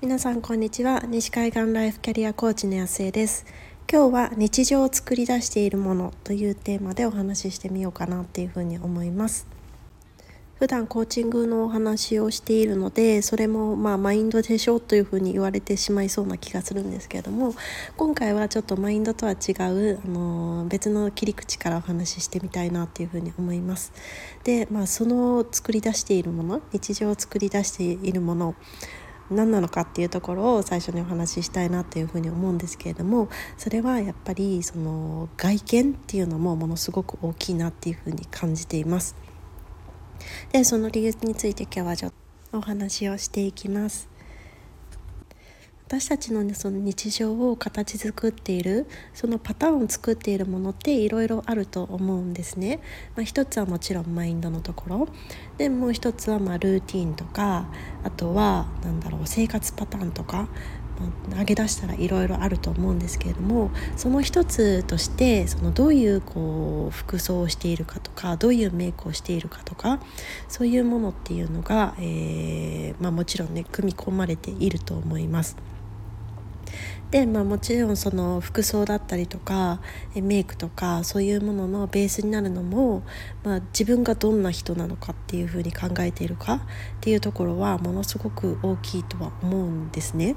皆さんこんにちは。西海岸ライフキャリアコーチの安江です。今日は日常を作り出しているものというテーマでお話ししてみようかなっていうふうに思います。普段コーチングのお話をしているのでそれもまあマインドでしょうというふうに言われてしまいそうな気がするんですけれども今回はちょっとマインドとは違う、あの別の切り口からお話ししてみたいなっていうふうに思います。でまあその作り出しているもの日常を作り出しているもの何なのかっていうところを最初にお話ししたいなっていうふうに思うんですけれどもそれはやっぱりその外見っていうのもものすごく大きいなっていうふうに感じています。でその理由について今日はちょっとお話をしていきます。私たちの,、ね、その日常を形作っているそのパターンを作っているものっていろいろあると思うんですね。まあ、一つはもちろんマインドのところでもう一つはまあルーティンとかあとは何だろう生活パターンとか上げ出したらいろいろあると思うんですけれどもその一つとしてそのどういうこう服装をしているかとかどういうメイクをしているかとかそういうものっていうのが、えーまあ、もちろんね組み込まれていると思います。で、まあ、もちろんその服装だったりとかメイクとかそういうもののベースになるのも、まあ、自分がどんな人なのかっていうふうに考えているかっていうところはものすごく大きいとは思うんですね。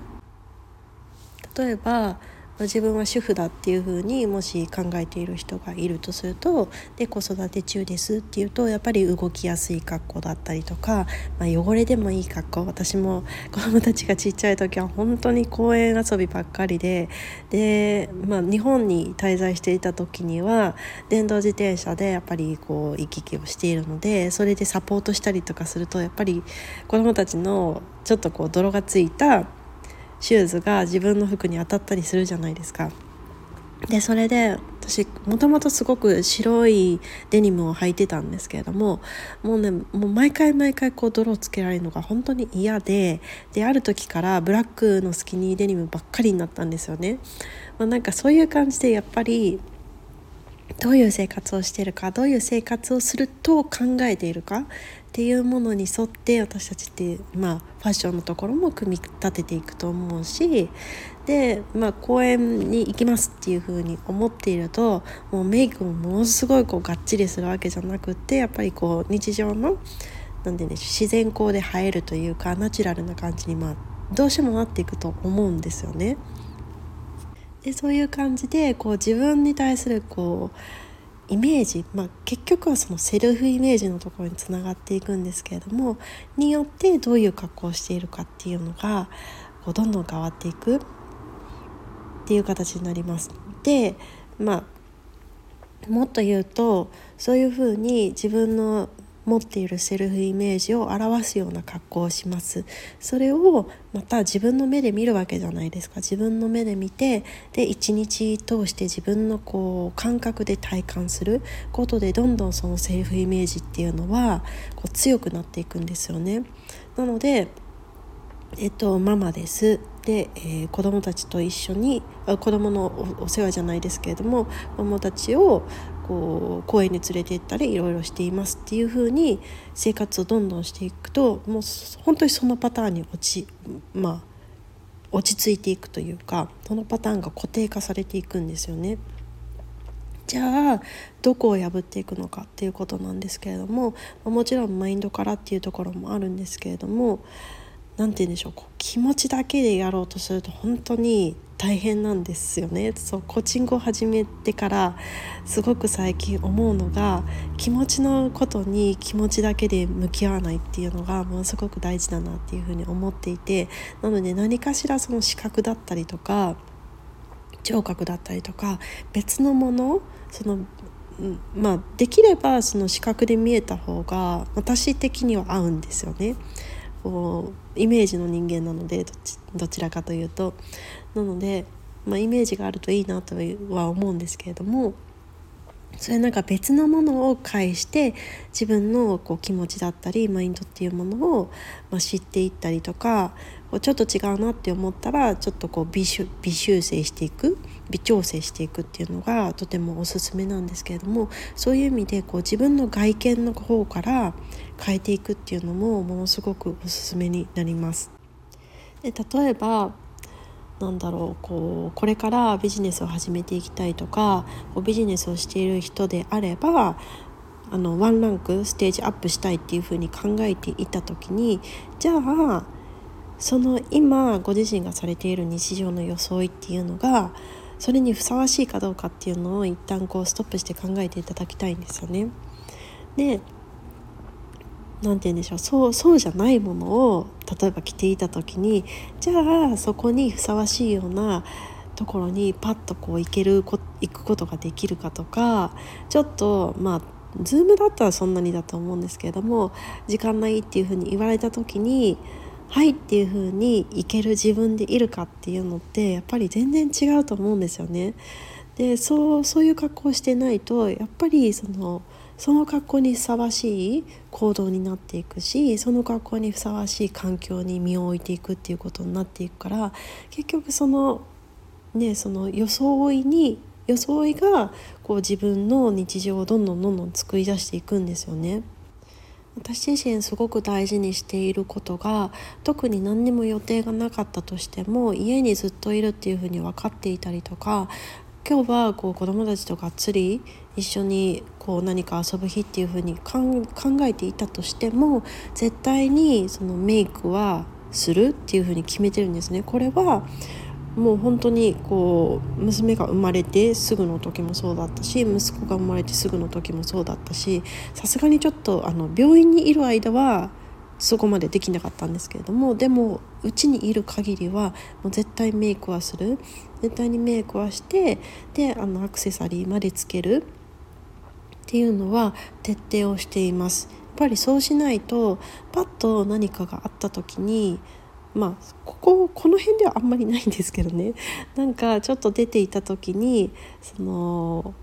例えば自分は主婦だっていうふうにもし考えている人がいるとするとで子育て中ですっていうとやっぱり動きやすい格好だったりとか、まあ、汚れでもいい格好。私も 子供たちがちっちゃい時は本当に公園遊びばっかりでで、まあ、日本に滞在していた時には電動自転車でやっぱりこう行き来をしているのでそれでサポートしたりとかするとやっぱり子供たちのちょっとこう泥がついたシューズが自分の服に当たったりするじゃないですか。でそれで私もともとすごく白いデニムを履いてたんですけれどももうねもう毎回毎回こう泥をつけられるのが本当に嫌でである時からブラックのスキニーデニムばっかりになったんですよね。まあ、なんかそういう感じでやっぱりどういう生活をしてるかどういう生活をすると考えているかっていうものに沿って私たちって、まあ、ファッションのところも組み立てていくと思うしで、まあ、公園に行きますっていうふうに思っているともうメイクもものすごいこうがっちりするわけじゃなくってやっぱりこう日常のなんでね自然光で映えるというかナチュラルな感じに、まあ、どうしてもなっていくと思うんですよね。でそういう感じでこう自分に対するこうイメージ、まあ、結局はそのセルフイメージのところにつながっていくんですけれどもによってどういう格好をしているかっていうのがこうどんどん変わっていくっていう形になります。でまあもっと言うとそういうふうに自分の持っているセルフイメージを表すような格好をします。それをまた自分の目で見るわけじゃないですか。自分の目で見てで一日通して自分のこう感覚で体感する。ことでどんどんそのセルフイメージっていうのはこう強くなっていくんですよね。なのでえっと、ママです。で、えー、子供たちと一緒に子供のお世話じゃないですけれども子供たちをこう公園に連れて行ったりいろいろしていますっていう風に生活をどんどんしていくともう本当にそのパターンに落ちまあ落ち着いていくというかそのパターンが固定化されていくんですよね。じゃあどこを破っていくのかっていうことなんですけれどももちろんマインドからっていうところもあるんですけれども何て言うんでしょうこう気持ちだけでやろうとすると本当に大変なんですよねそうコーチングを始めてからすごく最近思うのが気持ちのことに気持ちだけで向き合わないっていうのがものすごく大事だなっていうふうに思っていてなので何かしらその視覚だったりとか聴覚だったりとか別のものそのまあできればその視覚で見えた方が私的には合うんですよね。こうイメージの人間なのでどちらかというと。なので、まあ、イメージがあるといいなとは思うんですけれどもそれなんか別のものを介して自分のこう気持ちだったりマインドっていうものを、ま、知っていったりとかちょっと違うなって思ったらちょっとこう微修正していく。微調整していくっていうのがとてもおすすめなんですけれどもそういう意味でこう自分の外見の方から変えていくっていうのもものすごくおすすめになります。で例えばなんだろうこうこれからビジネスを始めていきたいとかビジネスをしている人であればあのワンランクステージアップしたいっていうふうに考えていた時にじゃあその今ご自身がされている日常の装いっていうのがそれにふさわしいかどうかっていうのを一旦こうストップして考えていただきたいんですよね。で何て言うんでしょうそうそうじゃないものを例えば着ていた時にじゃあそこにふさわしいようなところにパッとこう行ける行くことができるかとかちょっとまあズームだったらそんなにだと思うんですけれども時間ないっていうふうに言われた時にはいっていう風にいける自分でいるかっていうのってやっぱり全然違うと思うんですよね。でそうそういう格好をしてないとやっぱりそのその格好にふさわしい行動になっていくしその格好にふさわしい環境に身を置いていくっていうことになっていくから結局そのねその装いに装いがこう自分の日常をどんどんどんどん作り出していくんですよね。私自身すごく大事にしていることが特に何にも予定がなかったとしても家にずっといるっていうふうに分かっていたりとか今日はこう子どもたちとがっつり一緒にこう何か遊ぶ日っていうふうに考えていたとしても絶対にそのメイクはするっていうふうに決めてるんですね。これはもう本当にこう娘が生まれてすぐの時もそうだったし息子が生まれてすぐの時もそうだったしさすがにちょっとあの病院にいる間はそこまでできなかったんですけれどもでもうちにいる限りはもう絶対メイクはする絶対にメイクはしてであのアクセサリーまでつけるっていうのは徹底をしています。やっぱりそうしないとパッと何かがあった時にまあこここの辺ではあんまりないんですけどね なんかちょっと出ていた時にその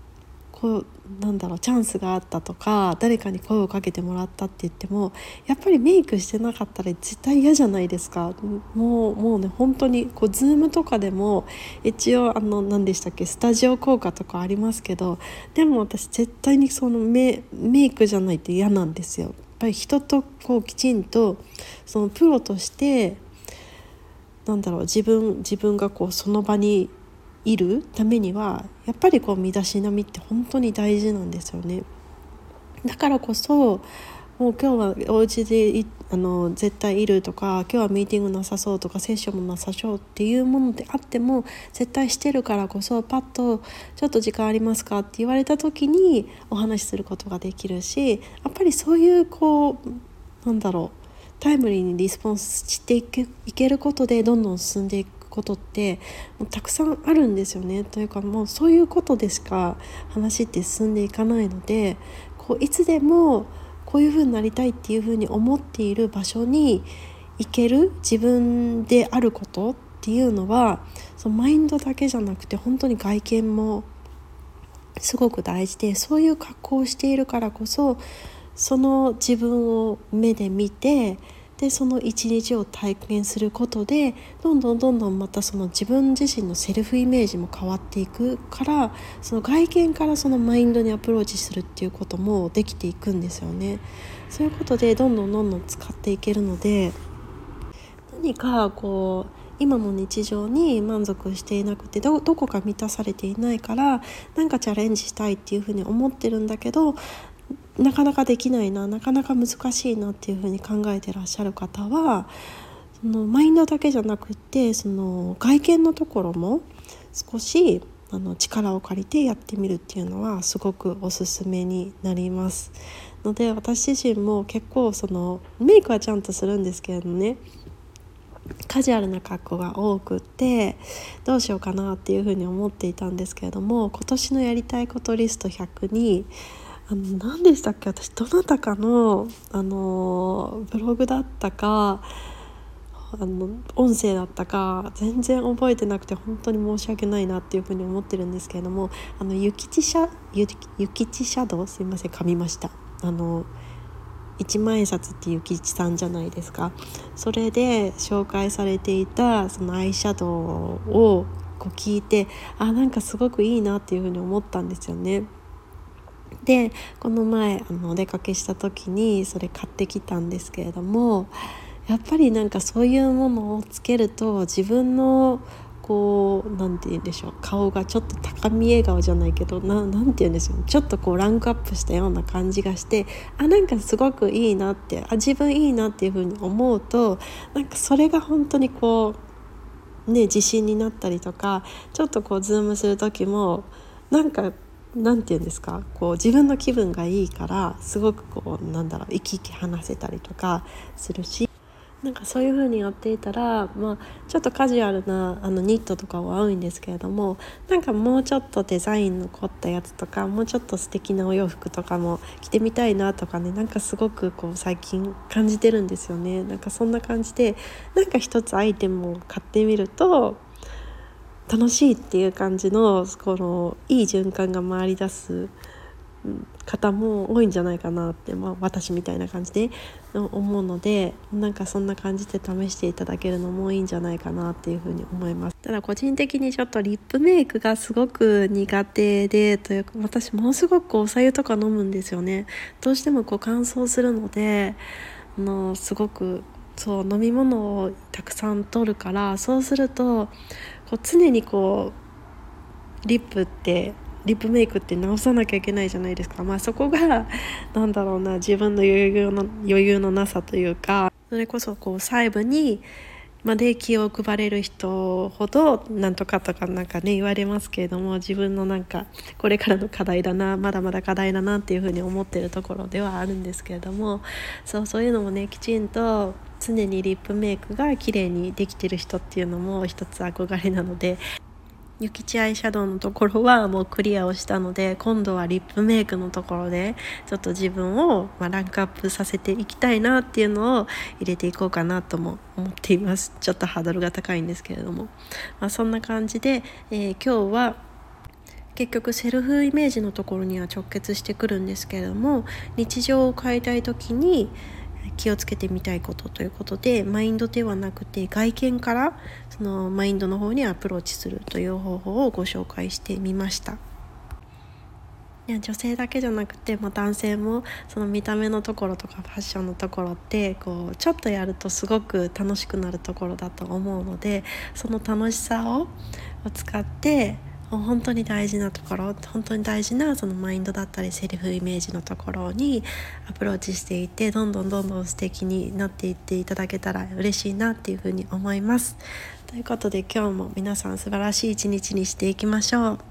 こうなんだろうチャンスがあったとか誰かに声をかけてもらったって言ってもやっぱりメイクしてなかったら絶対嫌じゃないですかもうもうね本当にこう Zoom とかでも一応あの何でしたっけスタジオ効果とかありますけどでも私絶対にそのメメイクじゃないと嫌なんですよ。やっぱり人とこうきちんとそのプロとしてなんだろう自分自分がこうその場にいるためにはやっぱりこう身だしなみって本当に大事なんですよね。だからこそもう今日はお家であの絶対いるとか今日はミーティングなさそうとかセッションもなさそうっていうものであっても絶対してるからこそパッと「ちょっと時間ありますか?」って言われた時にお話しすることができるしやっぱりそういうこうなんだろうタイムリーにリスポンスしていけいけることでどんどん進んでいくことってもうたくさんあるんですよね。というかもうそういうことでしか話って進んでいかないのでこういつでもこういう風になりたいっていう風に思っている場所に行ける自分であることっていうのはそのマインドだけじゃなくて本当に外見もすごく大事でそういう格好をしているからこそその自分を目で見てでその一日を体験することでどんどんどんどんまたその自分自身のセルフイメージも変わっていくからその外見からそのマインドにアプローチするっていうこともできていくんですよね。そういうことでどんどんどんどん使っていけるので何かこう今の日常に満足していなくてどこか満たされていないから何かチャレンジしたいっていうふうに思ってるんだけどなかなかできないななかなか難しいなっていうふうに考えてらっしゃる方はそのマインドだけじゃなくってその外見のところも少しあの力を借りてやってみるっていうのはすごくおすすめになります。ので私自身も結構そのメイクはちゃんとするんですけれどねカジュアルな格好が多くってどうしようかなっていうふうに思っていたんですけれども今年のやりたいことリスト100にあの何でしたっけ？私どなたかのあのブログだったかあの音声だったか全然覚えてなくて本当に申し訳ないなっていうふうに思ってるんですけれどもあの諭吉シャ諭吉シャドウすいません噛みました。あの一万円札っていう吉さんじゃないですか。それで紹介されていたそのアイシャドウをこう聞いてあなんかすごくいいなっていうふうに思ったんですよね。でこの前あのお出かけした時にそれ買ってきたんですけれどもやっぱりなんかそういうものをつけると自分のこう何て言うんでしょう顔がちょっと高見笑顔じゃないけど何て言うんですよちょっとこうランクアップしたような感じがしてあなんかすごくいいなってあ自分いいなっていうふうに思うとなんかそれが本当にこうね自信になったりとかちょっとこうズームする時もなんかなんて言うんですか？こう自分の気分がいいからすごくこうなんだろう生き生き話せたりとかするしなんかそういう風にやっていたら、まあ、ちょっとカジュアルなあのニットとかは合うんですけれどもなんかもうちょっとデザインの凝ったやつとかもうちょっと素敵なお洋服とかも着てみたいなとかねなんかすごくこう最近感じてるんですよね。なんかそんな感じでなんか一つアイテムを買ってみると楽しいっていう感じのこのいい循環が回り出す方も多いんじゃないかなって、まあ、私みたいな感じで思うのでなんかそんな感じで試していただけるのもいいんじゃないかなっていうふうに思います。ただ個人的にちょっとリップメイクがすごく苦手でというか私ものすごくお茶湯とか飲むんですよね。どうしてもこう乾燥するのであのすごくそう飲み物をたくさん取るからそうするとこう常にこうリップってリップメイクって直さなきゃいけないじゃないですか。まあそこが何だろうな自分の余裕の余裕のなさというかそれこそこう細部にまで気を配れる人ほどなんとかとかなんかね言われますけれども自分のなんかこれからの課題だなまだまだ課題だなっていうふうに思ってるところではあるんですけれどもそうそういうのもねきちんと常にリップメイクが綺麗にできてる人っていうのも一つ憧れなのでゆきちアイシャドウのところはもうクリアをしたので今度はリップメイクのところでちょっと自分をまランクアップさせていきたいなっていうのを入れていこうかなとも思っています。ちょっとハードルが高いんですけれども、まあ、そんな感じで、えー、今日は結局セルフイメージのところには直結してくるんですけれども日常を変えたい時に気をつけてみたいことということでマインドではなくて外見からそのマインドの方にアプローチするという方法をご紹介してみました。いや女性だけじゃなくて、まあ、男性もその見た目のところとかファッションのところってこうちょっとやるとすごく楽しくなるところだと思うのでその楽しさを使って本当に大事なところ本当に大事なそのマインドだったりセリフイメージのところにアプローチしていってどんどんどんどん素敵になっていっていただけたら嬉しいなっていうふうに思います。ということで今日も皆さん素晴らしい一日にしていきましょう。